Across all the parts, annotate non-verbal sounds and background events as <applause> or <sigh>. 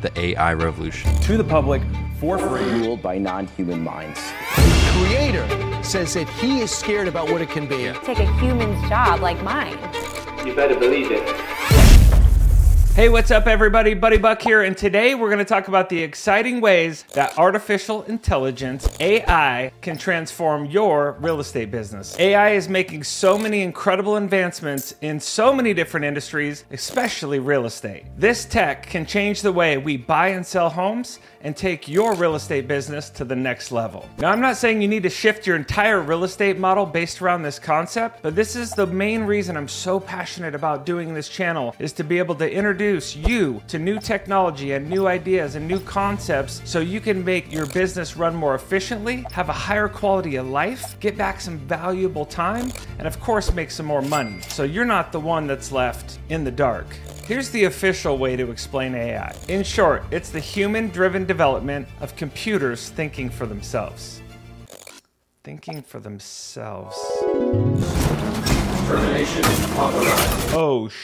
the AI revolution. to the public for free. ruled by non-human minds. The creator says that he is scared about what it can be. take a human's job like mine. You better believe it. Hey, what's up, everybody? Buddy Buck here, and today we're going to talk about the exciting ways that artificial intelligence, AI, can transform your real estate business. AI is making so many incredible advancements in so many different industries, especially real estate. This tech can change the way we buy and sell homes and take your real estate business to the next level. Now, I'm not saying you need to shift your entire real estate model based around this concept, but this is the main reason I'm so passionate about doing this channel is to be able to introduce you to new technology and new ideas and new concepts so you can make your business run more efficiently, have a higher quality of life, get back some valuable time, and of course make some more money. So you're not the one that's left in the dark. Here's the official way to explain AI. In short, it's the human driven development of computers thinking for themselves. Thinking for themselves. Oh, sh-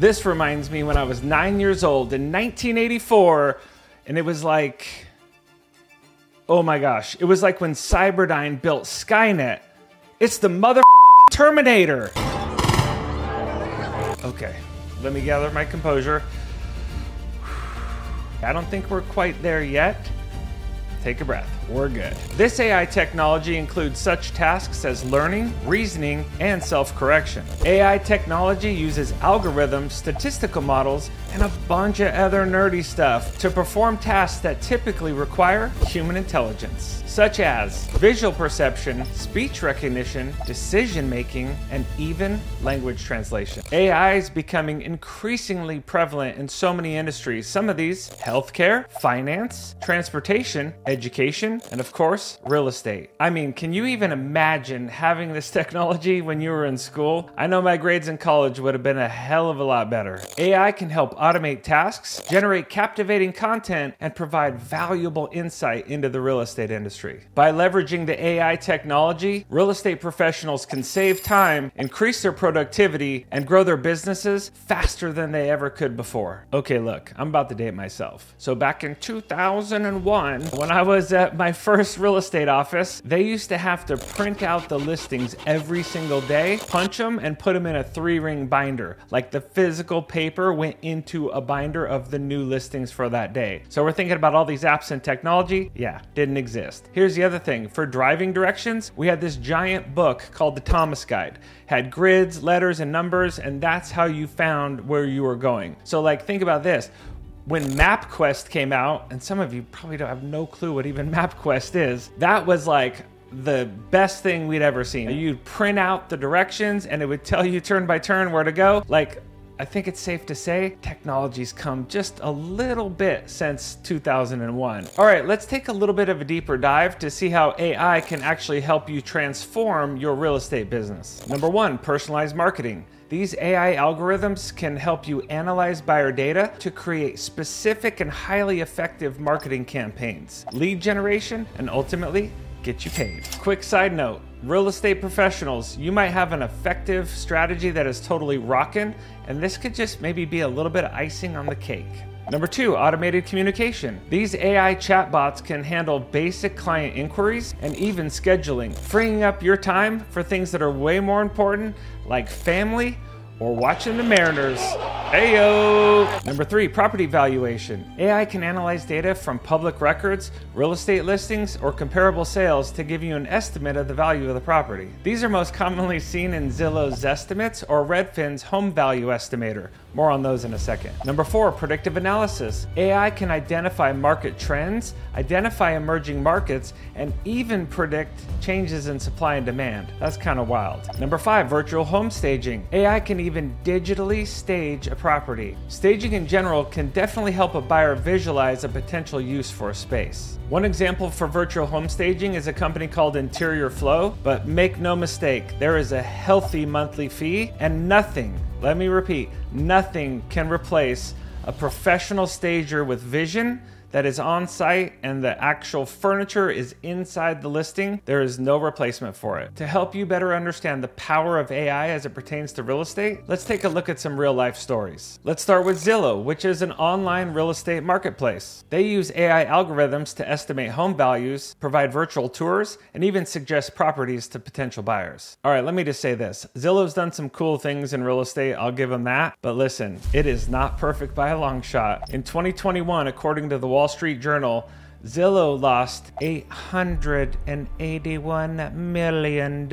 this reminds me when I was nine years old in 1984, and it was like, oh my gosh, it was like when Cyberdyne built Skynet. It's the mother <laughs> Terminator. Okay, let me gather my composure. <sighs> I don't think we're quite there yet. Take a breath. We're good. This AI technology includes such tasks as learning, reasoning, and self correction. AI technology uses algorithms, statistical models, and a bunch of other nerdy stuff to perform tasks that typically require human intelligence, such as visual perception, speech recognition, decision making, and even language translation. AI is becoming increasingly prevalent in so many industries. Some of these healthcare, finance, transportation, education, and of course, real estate. I mean, can you even imagine having this <laughs> technology when you were in school? I know my grades in college would have been a hell of a lot better. AI can help automate tasks, generate captivating content, and provide valuable insight into the real estate industry. By leveraging the AI technology, real estate professionals can save time, increase their productivity, and grow their businesses faster than they ever could before. Okay, look, I'm about to date myself. So back in 2001, when I was at my first real estate office, they used to have to print out the listings every single day, punch them, and put them in a three ring binder. Like the physical paper went into a binder of the new listings for that day. So we're thinking about all these apps and technology? Yeah, didn't exist. Here's the other thing for driving directions, we had this giant book called the Thomas Guide. Had grids, letters, and numbers, and that's how you found where you were going. So, like, think about this when MapQuest came out, and some of you probably don't have no clue what even <laughs> MapQuest is, that was like the best thing we'd ever seen. You'd print out the directions and it would tell you turn by turn where to go. Like, I think it's safe to say technology's come just a little bit since 2001. All right, let's take a little bit of a deeper dive to see how AI can actually help you transform your real estate business. Number one, personalized marketing. These AI algorithms can help you analyze buyer data to create specific and highly effective marketing campaigns, lead generation, and ultimately get you paid. Quick side note real estate professionals, you might have an effective strategy that is totally rocking, and this could just maybe be a little bit of icing on the cake. Number two, automated communication. These AI chatbots can handle basic client inquiries and even scheduling, freeing up your time for things that are way more important, like family or watching the Mariners. Heyo! Number three, property valuation. AI can analyze data from public records, real estate listings, or comparable sales to give you an estimate of the value of the property. These are most commonly seen in Zillow's estimates or Redfin's home value estimator. More on those in a second. Number four, predictive analysis. AI can identify market trends, identify emerging markets, and even predict changes in supply and demand. That's kind of wild. Number five, virtual home staging. AI can even digitally stage a property. Staging in general can definitely help a buyer visualize a potential use for a space. One example for virtual home staging is a company called Interior Flow, but make no mistake, there is a healthy monthly fee and nothing, let me repeat, nothing can replace a professional stager with vision that is on site and the actual furniture is inside the listing, there is no replacement for it. To help you better understand the power of AI as it pertains to real estate, let's take a look at some real life stories. Let's start with Zillow, which is an online real estate marketplace. They use AI algorithms to estimate home values, provide virtual tours, and even suggest properties to potential buyers. All right, let me just say this Zillow's done some cool things in real estate, I'll give them that. But listen, it is not perfect by a long shot. In 2021, according to the Wall Street Journal, Zillow lost $881 million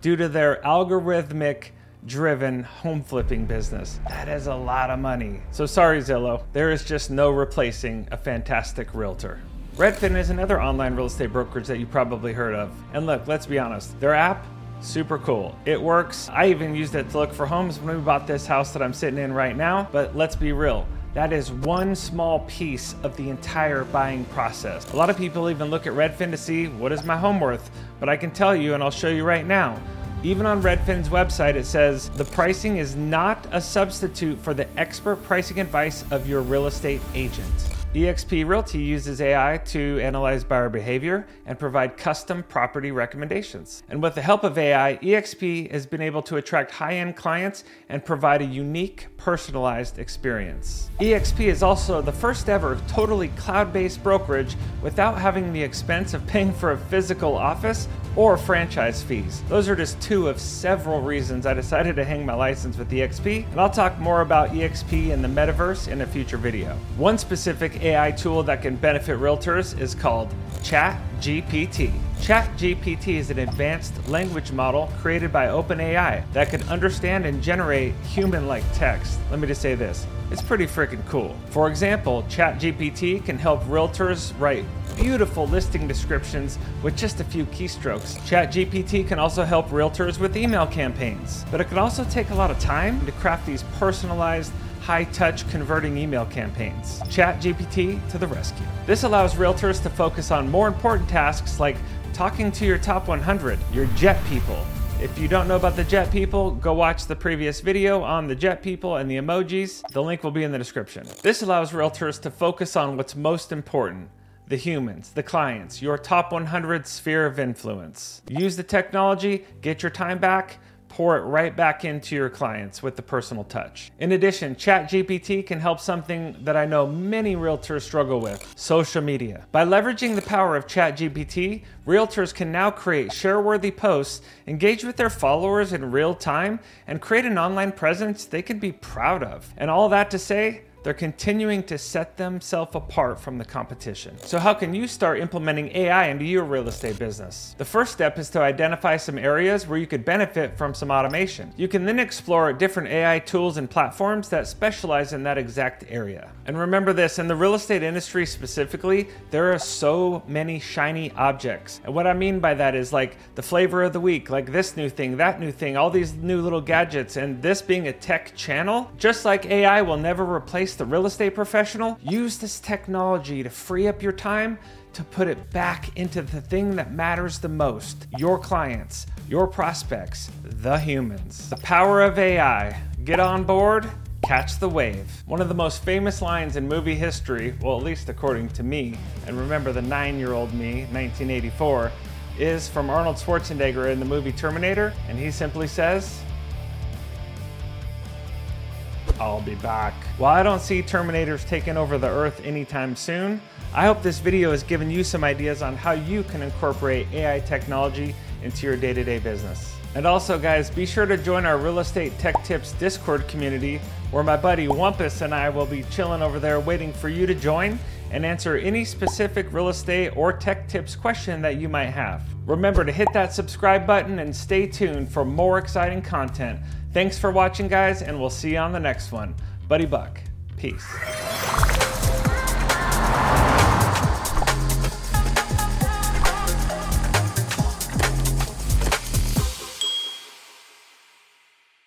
due to their algorithmic driven home flipping business. That is a lot of money. So sorry, Zillow. There is just no replacing a fantastic realtor. Redfin is another online real estate brokerage that you probably heard of. And look, let's be honest, their app, super cool. It works. I even used it to look for homes when we bought this house that I'm sitting in right now. But let's be real, that is one small piece of the entire buying process. A lot of people even look at Redfin to see what is my home worth, but I can tell you, and I'll show you right now. Even on Redfin's website, it says the pricing is not a substitute for the expert pricing advice of your real estate agent. eXp Realty uses AI to analyze buyer behavior and provide custom property recommendations. And with the help of AI, eXp has been able to attract high end clients and provide a unique, personalized experience. eXp is also the first ever totally cloud based brokerage without having the expense of paying for a physical office or franchise fees. Those are just two of several reasons I decided to hang my license with eXp, and I'll talk more about eXp and the metaverse in a future video. One specific AI tool that can benefit realtors is called ChatGPT. ChatGPT is an advanced language model created by OpenAI that can understand and generate human like text. Let me just say this it's pretty freaking cool. For example, ChatGPT can help realtors write beautiful listing descriptions with just a few keystrokes. ChatGPT can also help realtors with email campaigns, but it can also take a lot of time to craft these personalized high touch converting email campaigns. ChatGPT to the rescue. This allows realtors to focus on more important tasks like talking to your top 100, your jet people. If you don't know about the jet people, go watch the previous video on the jet people and the emojis. The link will be in the description. This allows realtors to focus on what's most important the humans, the clients, your top 100 sphere of influence. Use the technology, get your time back, pour it right back into your clients with the personal touch. In addition, ChatGPT can help something that I know many realtors struggle with social media. By leveraging the power of ChatGPT, realtors can now create share-worthy posts, engage with their followers in real time, and create an online presence they can be proud of. And all that to say, they're continuing to set themselves apart from the competition. So, how can you start implementing AI into your real estate business? The first step is to identify some areas where you could benefit from some automation. You can then explore different AI tools and platforms that specialize in that exact area. And remember this in the real estate industry specifically, there are so many shiny objects. And what I mean by that is like the flavor of the week, like this new thing, that new thing, all these new little gadgets, and this being a tech channel, just like AI will never replace the real estate professional, use this technology to free up your time to put it back into the thing that matters the most your clients, your prospects, the humans. The power of AI. Get on board. Catch the wave. One of the most famous lines in movie history, well, at least according to me, and remember the nine year old me, 1984, is from Arnold Schwarzenegger in the movie Terminator, and he simply says, I'll be back. While I don't see Terminators taking over the Earth anytime soon, I hope this video has given you some ideas on how you can incorporate AI technology into your day to day business. And also, guys, be sure to join our Real Estate Tech Tips Discord community where my buddy Wumpus and I will be chilling over there waiting for you to join and answer any specific real estate or tech tips question that you might have. Remember to hit that subscribe button and stay tuned for more exciting content. Thanks for watching, guys, and we'll see you on the next one. Buddy Buck, peace.